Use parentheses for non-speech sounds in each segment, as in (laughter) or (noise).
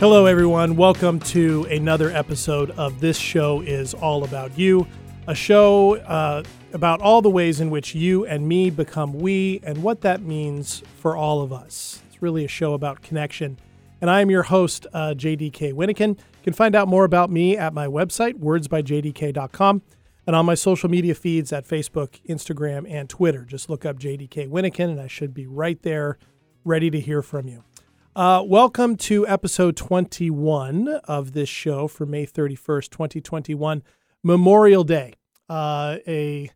Hello, everyone. Welcome to another episode of This Show is All About You, a show uh, about all the ways in which you and me become we and what that means for all of us. It's really a show about connection. And I am your host, uh, JDK Winnikin. You can find out more about me at my website, wordsbyjdk.com, and on my social media feeds at Facebook, Instagram, and Twitter. Just look up JDK Winnikin, and I should be right there ready to hear from you. Uh, welcome to episode 21 of this show for May 31st, 2021, Memorial Day. Uh, a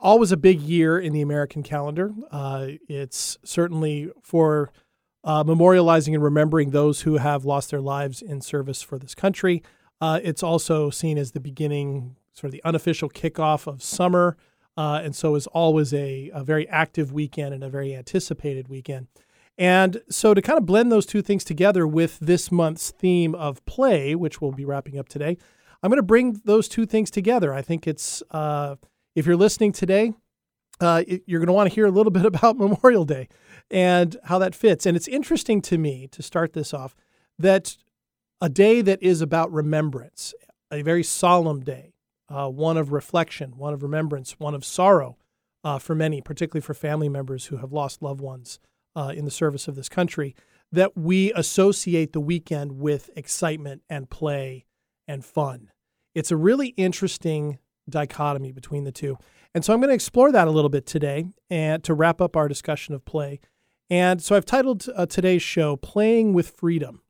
always a big year in the American calendar. Uh, it's certainly for uh, memorializing and remembering those who have lost their lives in service for this country. Uh, it's also seen as the beginning, sort of the unofficial kickoff of summer, uh, and so is always a, a very active weekend and a very anticipated weekend. And so, to kind of blend those two things together with this month's theme of play, which we'll be wrapping up today, I'm going to bring those two things together. I think it's, uh, if you're listening today, uh, you're going to want to hear a little bit (laughs) about Memorial Day and how that fits. And it's interesting to me to start this off that a day that is about remembrance, a very solemn day, uh, one of reflection, one of remembrance, one of sorrow uh, for many, particularly for family members who have lost loved ones uh, in the service of this country, that we associate the weekend with excitement and play and fun. It's a really interesting dichotomy between the two. And so I'm going to explore that a little bit today and to wrap up our discussion of play. And so I've titled uh, today's show Playing with Freedom.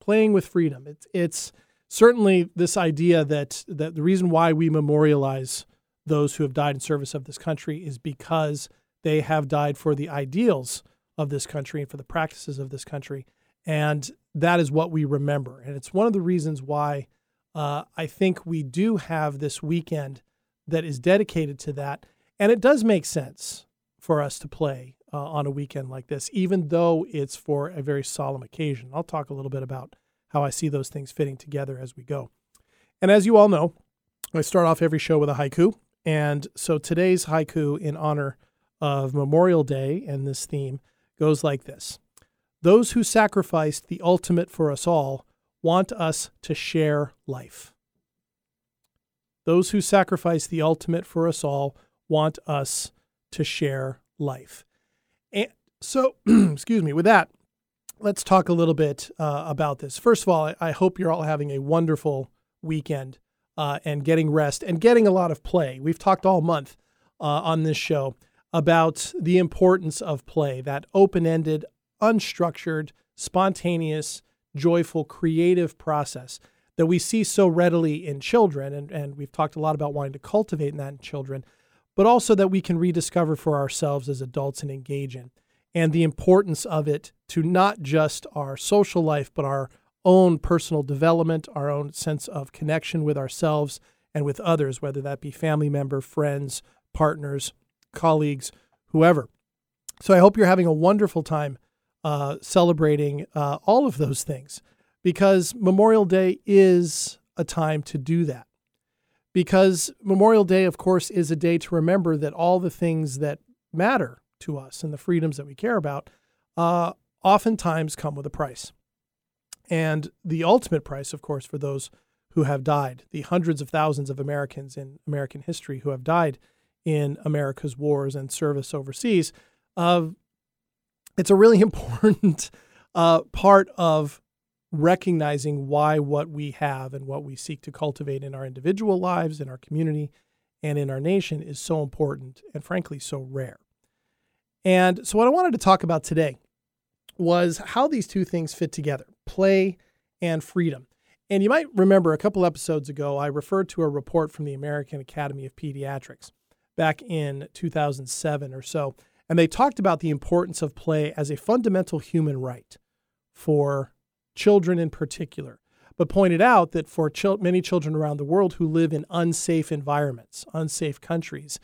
Playing with Freedom. It's, it's certainly this idea that, that the reason why we memorialize those who have died in service of this country is because they have died for the ideals of this country and for the practices of this country. And that is what we remember. And it's one of the reasons why uh, I think we do have this weekend that is dedicated to that. And it does make sense for us to play uh, on a weekend like this, even though it's for a very solemn occasion. I'll talk a little bit about how I see those things fitting together as we go. And as you all know, I start off every show with a haiku. And so today's haiku in honor of Memorial Day and this theme goes like this Those who sacrificed the ultimate for us all want us to share life. Those who sacrifice the ultimate for us all want us to share life. And so, (clears throat) excuse me, with that, let's talk a little bit uh, about this. First of all, I hope you're all having a wonderful weekend uh, and getting rest and getting a lot of play. We've talked all month uh, on this show about the importance of play, that open ended, unstructured, spontaneous, joyful, creative process that we see so readily in children. And, and we've talked a lot about wanting to cultivate that in children, but also that we can rediscover for ourselves as adults and engage in. And the importance of it to not just our social life, but our own personal development, our own sense of connection with ourselves and with others, whether that be family member, friends, partners, colleagues, whoever. So I hope you're having a wonderful time uh, celebrating uh, all of those things because Memorial Day is a time to do that. Because Memorial Day, of course, is a day to remember that all the things that matter to us and the freedoms that we care about uh, oftentimes come with a price. And the ultimate price, of course, for those who have died, the hundreds of thousands of Americans in American history who have died in America's wars and service overseas. Uh, it's a really (laughs) important uh, part of recognizing why what we have and what we seek to cultivate in our individual lives, in our community, and in our nation is so important and frankly so rare. And so, what I wanted to talk about today was how these two things fit together play and freedom. And you might remember a couple episodes ago, I referred to a report from the American Academy of Pediatrics back in 2007 or so. And they talked about the importance of play as a fundamental human right for children in particular, but pointed out that for many children around the world who live in unsafe environments, unsafe countries,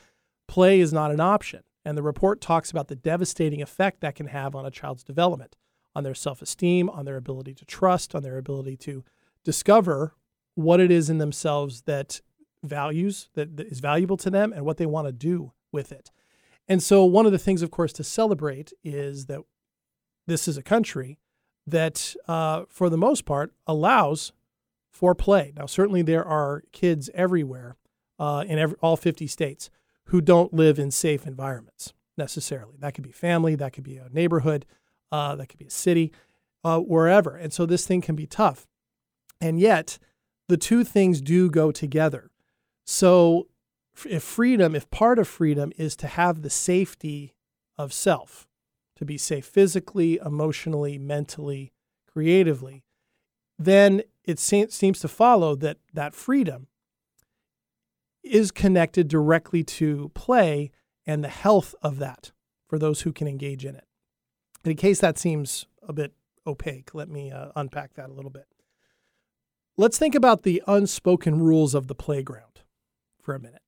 play is not an option. And the report talks about the devastating effect that can have on a child's development, on their self esteem, on their ability to trust, on their ability to discover what it is in themselves that values, that, that is valuable to them, and what they want to do with it. And so, one of the things, of course, to celebrate is that this is a country that, uh, for the most part, allows for play. Now, certainly there are kids everywhere uh, in every, all 50 states who don't live in safe environments necessarily. That could be family, that could be a neighborhood, uh, that could be a city, uh, wherever. And so this thing can be tough. And yet, the two things do go together. So, if freedom, if part of freedom is to have the safety of self, to be safe physically, emotionally, mentally, creatively, then it seems to follow that that freedom is connected directly to play and the health of that for those who can engage in it. In case that seems a bit opaque, let me uh, unpack that a little bit. Let's think about the unspoken rules of the playground for a minute.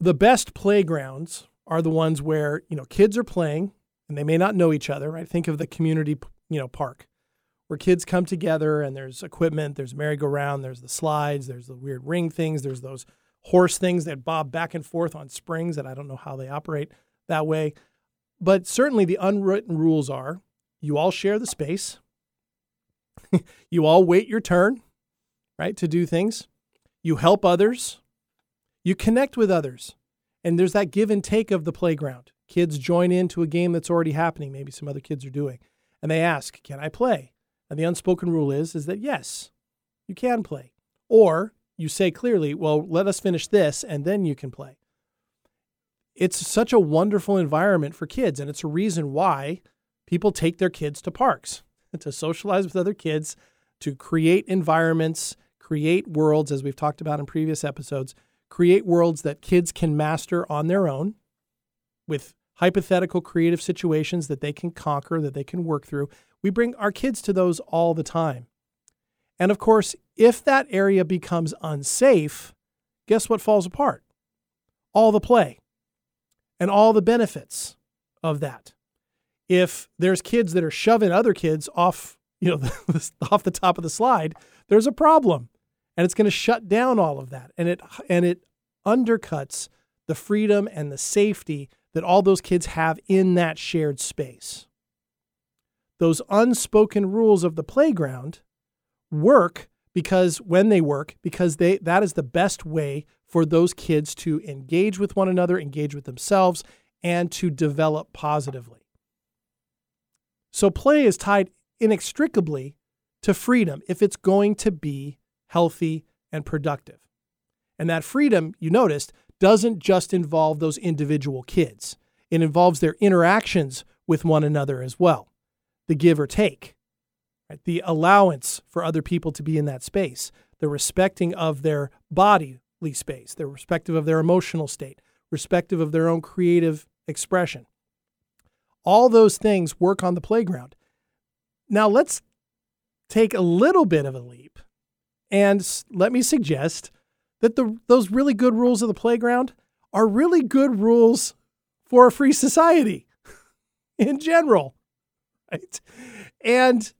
The best playgrounds are the ones where, you know, kids are playing and they may not know each other, right? Think of the community, you know, park where kids come together and there's equipment, there's merry-go-round, there's the slides, there's the weird ring things, there's those horse things that bob back and forth on springs that I don't know how they operate that way. But certainly the unwritten rules are you all share the space. (laughs) you all wait your turn, right, to do things. You help others. You connect with others. And there's that give and take of the playground. Kids join into a game that's already happening, maybe some other kids are doing, and they ask, Can I play? And the unspoken rule is is that yes, you can play. Or you say clearly, well, let us finish this and then you can play. It's such a wonderful environment for kids and it's a reason why people take their kids to parks (laughs) to socialize with other kids, to create environments, create worlds as we've talked about in previous episodes, create worlds that kids can master on their own with hypothetical creative situations that they can conquer, that they can work through. We bring our kids to those all the time. And of course, if that area becomes unsafe, guess what falls apart? All the play and all the benefits of that. If there's kids that are shoving other kids off, (laughs) you know, off the top of the slide, there's a problem. And it's going to shut down all of that. And it and it undercuts the freedom and the safety that all those kids have in that shared space. Those unspoken rules of the playground work because when they work because they that is the best way for those kids to engage with one another, engage with themselves and to develop positively. So play is tied inextricably to freedom if it's going to be healthy and productive. And that freedom, you noticed, doesn't just involve those individual kids, it involves their interactions with one another as well, the give or take, right? the allowance for other people to be in that space, the respecting of their bodily space, the respective of their emotional state, respective of their own creative expression. All those things work on the playground. Now let's take a little bit of a leap and let me suggest that the those really good rules of the playground are really good rules for a free society (laughs) in general. Right? And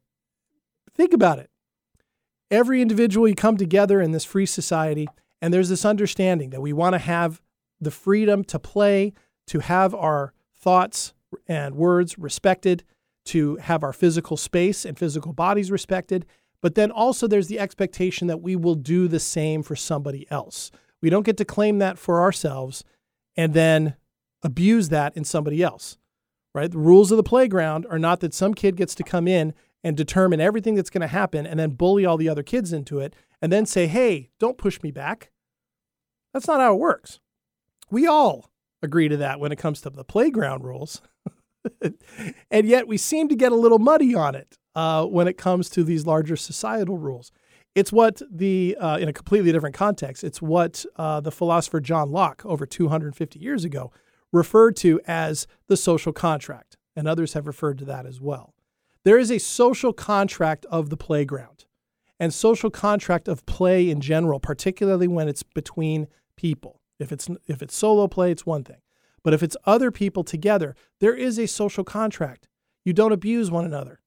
think about it. Every individual you come together in this free society, and there's this understanding that we want to have the freedom to play, to have our thoughts and words respected, to have our physical space and physical bodies respected, but then also there's the expectation that we will do the same for somebody else. We don't get to claim that for ourselves and then abuse that in somebody else. Right? The rules of the playground are not that some kid gets to come in and determine everything that's going to happen and then bully all the other kids into it and then say, "Hey, don't push me back." That's not how it works. We all agree to that when it comes to the playground rules. (laughs) and yet we seem to get a little muddy on it uh, when it comes to these larger societal rules. It's what the, uh, in a completely different context, it's what uh, the philosopher John Locke over 250 years ago referred to as the social contract, and others have referred to that as well. There is a social contract of the playground and social contract of play in general, particularly when it's between people. If it's if it's solo play, it's one thing. But if it's other people together, there is a social contract. You don't abuse one another.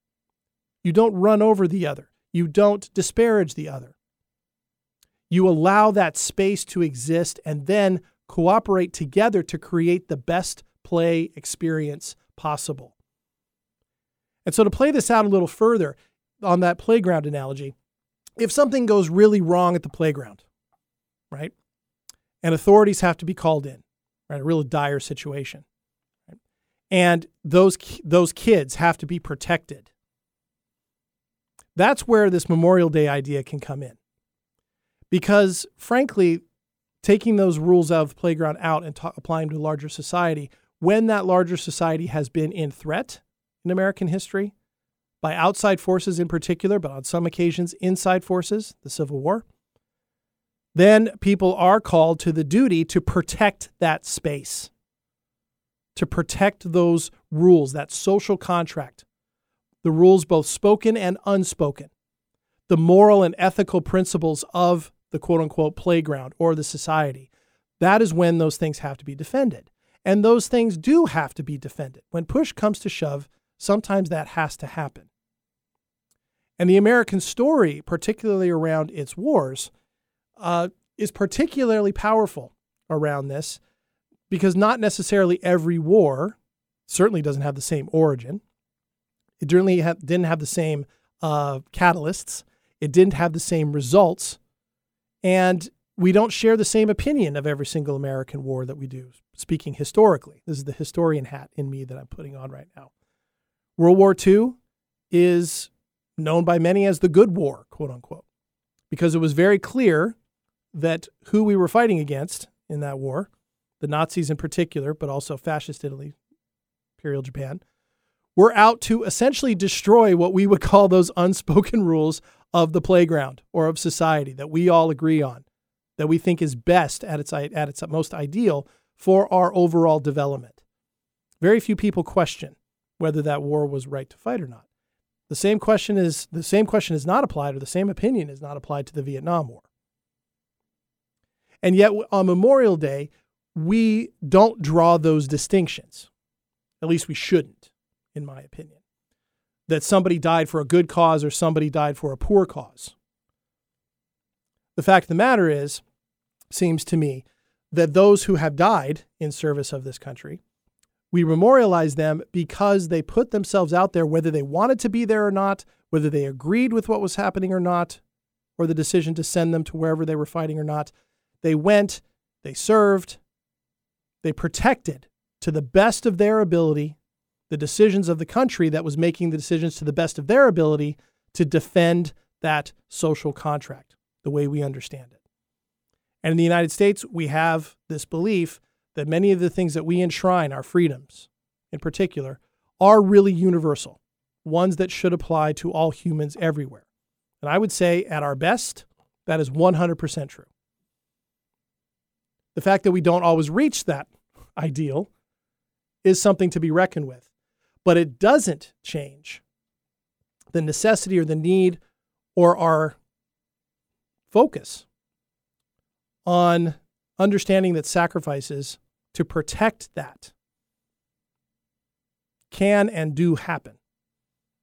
You don't run over the other. You don't disparage the other. You allow that space to exist and then cooperate together to create the best play experience possible. And so, to play this out a little further on that playground analogy, if something goes really wrong at the playground, right, and authorities have to be called in, right, a really dire situation, right, and those those kids have to be protected, that's where this Memorial Day idea can come in. Because frankly, taking those rules out of the playground out and ta- applying them to larger society, when that larger society has been in threat in American history by outside forces in particular, but on some occasions inside forces, the Civil War, then people are called to the duty to protect that space, to protect those rules, that social contract the rules, both spoken and unspoken, the moral and ethical principles of the quote unquote playground or the society. That is when those things have to be defended. And those things do have to be defended. When push comes to shove, sometimes that has to happen. And the American story, particularly around its wars, uh, is particularly powerful around this because not necessarily every war certainly doesn't have the same origin. It certainly didn't have the same uh, catalysts. It didn't have the same results. And we don't share the same opinion of every single American war that we do, speaking historically. This is the historian hat in me that I'm putting on right now. World War II is known by many as the good war, quote unquote, because it was very clear that who we were fighting against in that war, the Nazis in particular, but also fascist Italy, Imperial Japan, we're out to essentially destroy what we would (laughs) call those unspoken rules of the playground or of society that we all agree on, that we think is best at its, at its most ideal for our overall development. Very few people question whether that war was right to fight or not. The same question is the same question is not applied, or the same opinion is not applied to the Vietnam War. And yet, on Memorial Day, we don't draw those distinctions. At least we shouldn't in my opinion. That somebody died for a good cause or somebody died for a poor cause. The fact of the matter is, seems to me, that those who have died in service of this country, we memorialize them because they put themselves out there, whether they wanted to be there or not, whether they agreed with what was happening or not, or the decision to send them to wherever they were fighting or not. They went, they served, they protected to the best of their ability the decisions of the country that was making the decisions to the best of their ability to defend that social contract the way we understand it. And in the United States, we have this belief that many of the things that we enshrine, our freedoms in particular, are really universal, ones that should apply to all humans everywhere. And I would say, at our best, that is 100% true. The fact that we don't always reach that ideal is something to be reckoned with but it doesn't change the necessity or the need or our focus on understanding that sacrifices to protect that can and do happen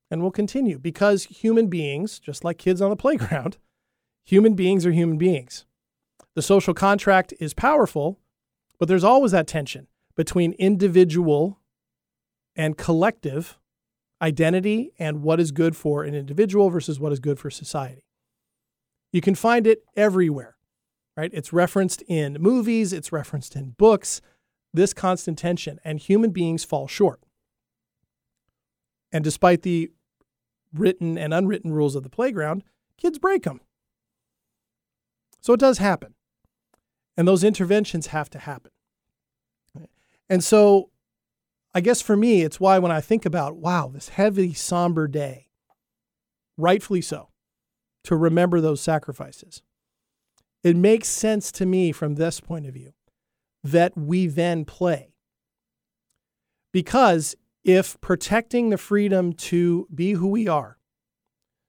and will continue because human beings, just like kids on the playground, (laughs) human beings are human beings. The social contract is powerful, but there's always that tension between individual and collective identity and what is good for an individual versus what is good for society. You can find it everywhere, right? It's referenced in movies, it's referenced in books, this constant tension, and human beings fall short. And despite the written and unwritten rules of the playground, kids break them. So it does happen. And those interventions have to happen. And so I guess for me, it's why when I think about, wow, this heavy, somber day, rightfully so, to remember those sacrifices, it makes sense to me from this point of view that we then play. Because if protecting the freedom to be who we are,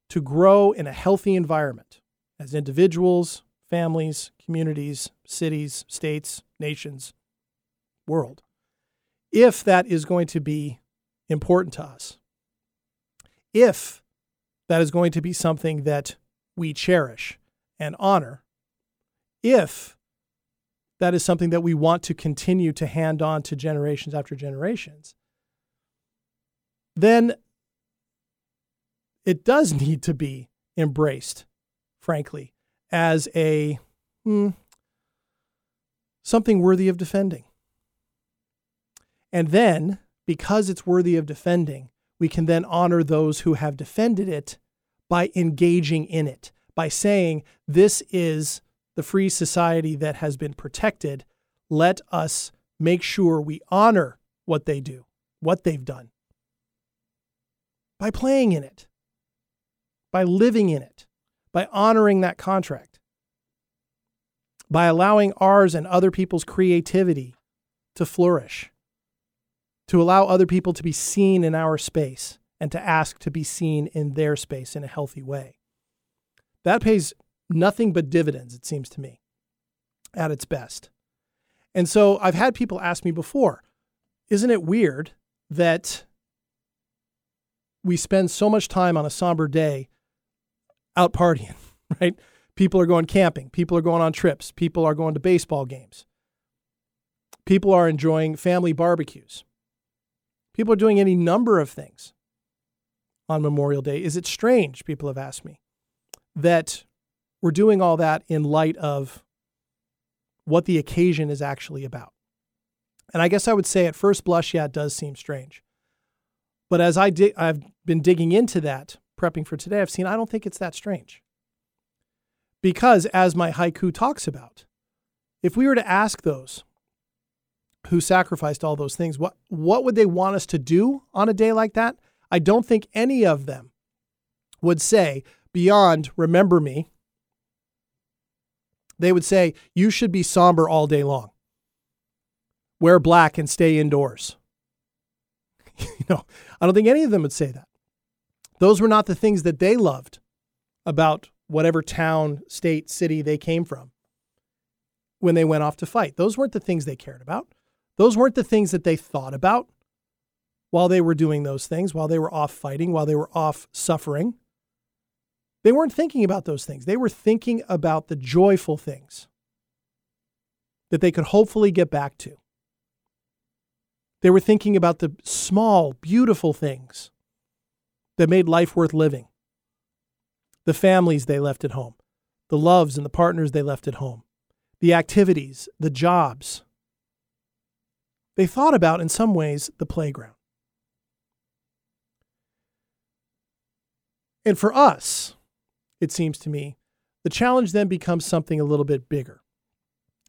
to grow in a healthy environment as individuals, families, communities, cities, states, nations, world, if that is going to be important to us, if that is going to be something that we cherish and honor, if that is something that we want to continue to hand on to generations after generations, then it does (laughs) need to be embraced, frankly, as a hmm, something worthy of defending. And then, because it's worthy of defending, we can then honor those who have defended it by engaging in it, by saying, This is the free society that has been protected. Let us make sure we honor what they do, what they've done, by playing in it, by living in it, by honoring that contract, by allowing ours and other people's creativity to flourish to allow other people to be seen in our space and to ask to be seen in their space in a healthy way. That pays nothing but dividends, it seems to me, at its best. And so I've had people ask me before isn't it weird that we spend so much time on a somber day out partying, (laughs) right? People are going camping, people are going on trips, people are going to baseball games, people are enjoying family barbecues. People are doing any number of things on Memorial Day. Is it strange, people have asked me, that we're doing all that in light of what the occasion is actually about? And I guess I would say at first blush, yeah, it does seem strange. But as I di- I've been digging into that, prepping for today, I've seen I don't think it's that strange. Because as my haiku talks about, if we were to ask those who sacrificed all those things, what, what would they want us to do on a day like that? I don't think any of them would say, beyond remember me, they would say, you should be somber all day long. Wear black and stay indoors. (laughs) you know, I don't think any of them would say that. Those were not the things that they loved about whatever town, state, city they came from when they went off to fight. Those weren't the things they cared about. Those weren't the things that they thought about while they were doing those things, while they were off fighting, while they were off suffering. They weren't thinking about those things. They were thinking about the joyful things that they could hopefully get back to. They were thinking about the small, beautiful things that made life worth living. The families they left at home, the loves and the partners they left at home, the activities, the jobs, they thought about, in some ways, the playground. And for us, it seems to me, the challenge then becomes something a little bit bigger.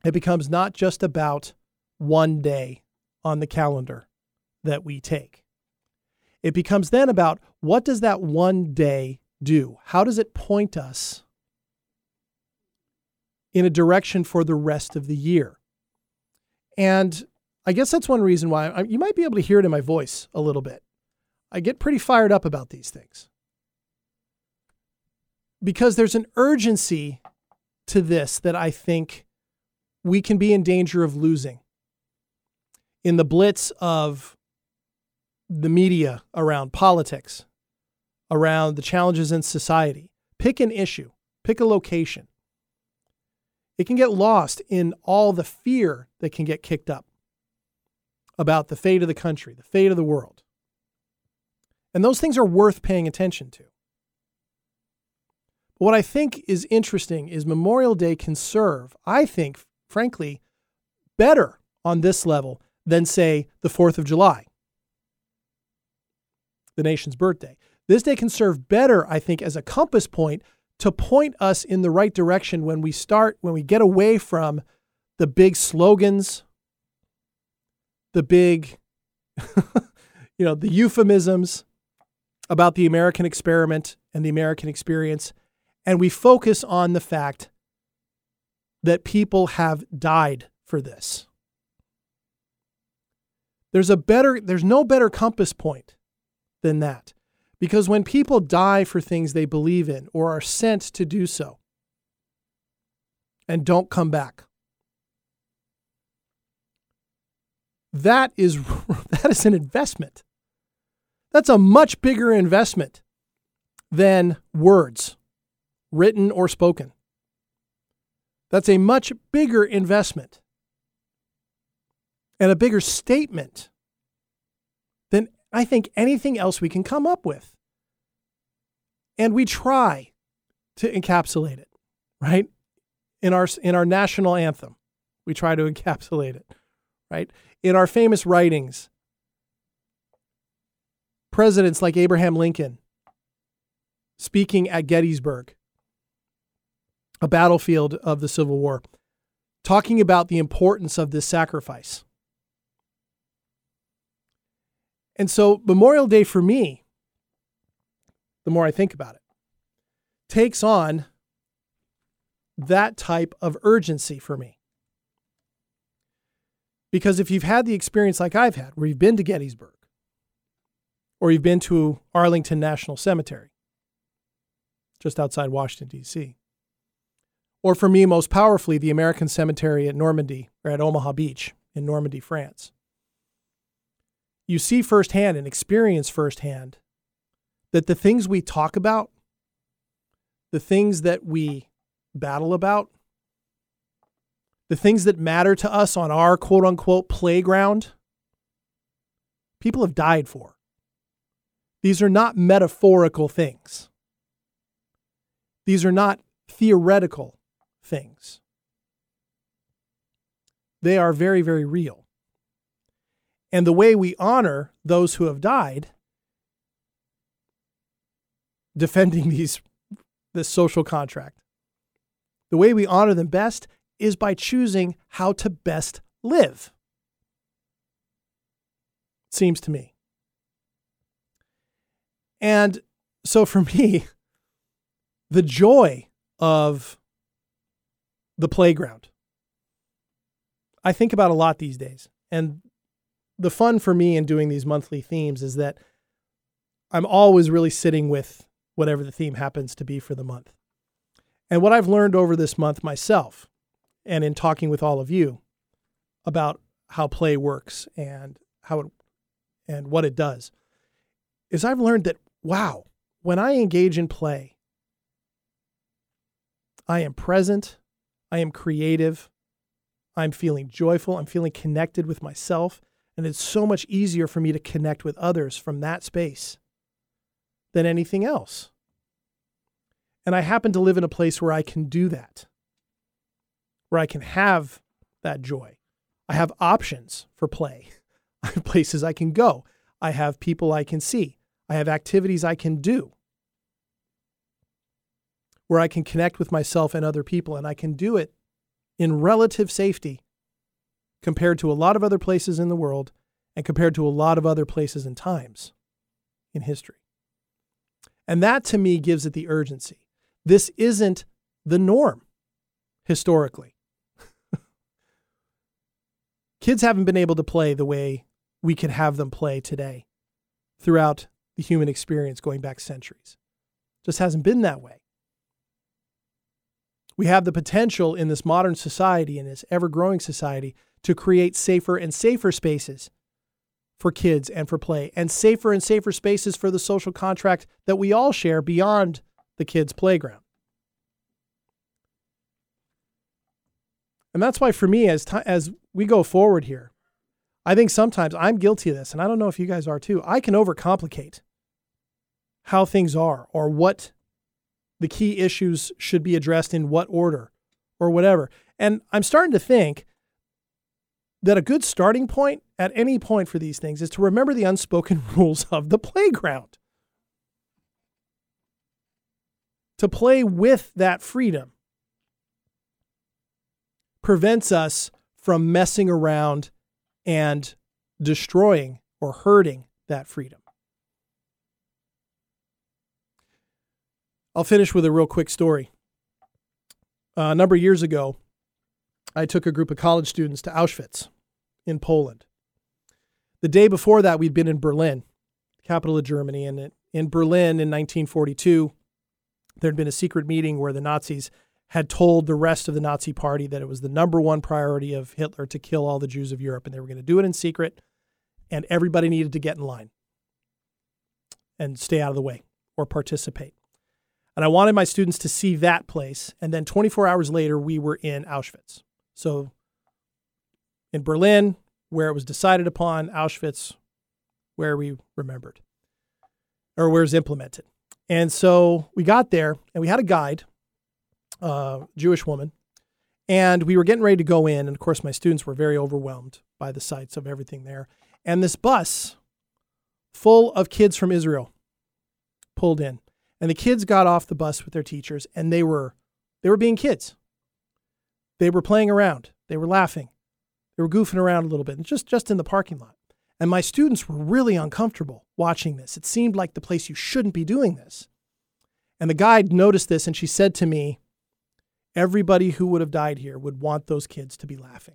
It becomes not just about one day on the calendar that we take. It becomes then about what does that one day do? How does it point us in a direction for the rest of the year? And I guess that's one reason why I, you might be able to hear it in my voice a little bit. I get pretty fired up about these things because there's an urgency to this that I think we can be in danger of losing in the blitz of the media around politics, around the challenges in society. Pick an issue, pick a location. It can get lost in all the fear that can get kicked up about the fate of the country, the fate of the world. And those things are worth paying attention to. But what I think is interesting is Memorial Day can serve, I think, frankly, better on this level than, say, the 4th of July, the nation's birthday. This day can serve better, I think, as a compass point to point us in the right direction when we start, when we get away from the big slogans, the big, (laughs) you know, the euphemisms about the American experiment and the American experience. And we focus on the fact that people have died for this. There's a better, there's no better compass point than that. Because when people die for things they believe in or are sent to do so and don't come back, that is (laughs) that is an investment. That's a much bigger investment than words, written or spoken. That's a much bigger investment and a bigger statement than I think anything else we can come up with. And we try to encapsulate it, right? In our in our national anthem, we try to encapsulate it, right? In our famous writings, presidents like Abraham Lincoln speaking at Gettysburg, a battlefield of the Civil War, talking about the importance of this sacrifice. And so Memorial Day for me, the more I think about it, takes on that type of urgency for me. Because if you've had the experience like I've had, where you've been to Gettysburg, or you've been to Arlington National Cemetery, just outside Washington, D.C., or for me, most powerfully, the American Cemetery at Normandy or at Omaha Beach in Normandy, France you see firsthand and experience firsthand that the things we talk about, the things that we battle about, the things that matter to us on our quote unquote playground, people have died for. These are not metaphorical things. These are not theoretical things. They are very, very real. And the way we honor those who have died, defending (laughs) these this social contract, the way we honor them best is by choosing how to best live. Seems to me. And so for (laughs) me, the joy of the playground, I think about a lot these days. And the fun for me in doing these monthly themes is that I'm always really sitting with whatever the theme happens to be for the month. And what I've learned over this month myself and in talking with all of you about how play works and how it and what it does is I've learned that wow, when I engage in play, I am present, I am creative, I'm feeling joyful, I'm feeling connected with myself, and it's so much easier for me to connect with others from that space than anything else. And I happen to live in a place where I can do that, where I can have that joy. I have options for play. (laughs) I have places I can go. I have people I can see. I have activities I can do where I can connect with myself and other people, and I can do it in relative safety compared to a lot of other places in the world and compared to a lot of other places and times in history. And that to me gives it the urgency. This isn't the norm historically. Kids haven't been able to play the way we could have them play today throughout the human experience going back centuries. Just hasn't been that way. We have the potential in this modern society, in this ever growing society, to create safer and safer spaces for kids and for play, and safer and safer spaces for the social contract that we all share beyond the kids' playground. And that's why, for me, as, t- as we go forward here, I think sometimes I'm guilty of this, and I don't know if you guys are too. I can overcomplicate how things are or what the key issues should be addressed in what order or whatever. And I'm starting to think that a good starting point at any point for these things is to remember the unspoken (laughs) rules of the playground. To play with that freedom prevents us from messing around and destroying or hurting that freedom. I'll finish with a real quick story. Uh, a number of years ago, I took a group of college students to Auschwitz in Poland. The day before that, we'd been in Berlin, capital of Germany. And in Berlin in 1942, there had been a secret meeting where the Nazis had told the rest of the Nazi party that it was the number one priority of Hitler to kill all the Jews of Europe. And they were going to do it in secret. And everybody needed to get in line and stay out of the way or participate. And I wanted my students to see that place. And then 24 hours later, we were in Auschwitz. So in Berlin, where it was decided upon, Auschwitz, where we remembered or where it was implemented. And so we got there and we had a guide, uh, Jewish woman, and we were getting ready to go in. And of course, my students were very overwhelmed by the sights of everything there. And this bus full of kids from Israel pulled in. And the kids got off the bus with their teachers and they were they were being kids. They were playing around. They were laughing. They were goofing around a little bit, just just in the parking lot. And my students were really uncomfortable watching this. It seemed like the place you shouldn't be doing this. And the guide noticed this and she said to me, Everybody who would have died here would want those kids to be laughing.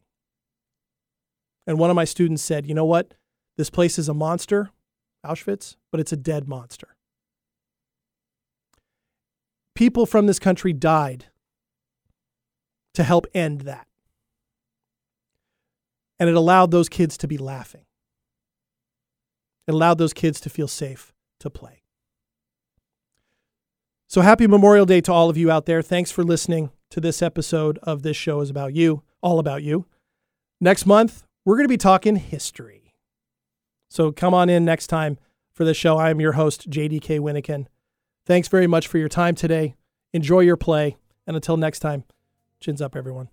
And one of my students said, You know what? This place is a monster, Auschwitz, but it's a dead monster. People from this country died to help end that. And it allowed those kids to be laughing. It allowed those kids to feel safe to play. So happy Memorial Day to all of you out there. Thanks for listening to this episode of This Show is About You, all about you. Next month, we're going to be talking history. So come on in next time for the show. I am your host, JDK Winnikin. Thanks very much for your time today. Enjoy your play. And until next time, chins up, everyone.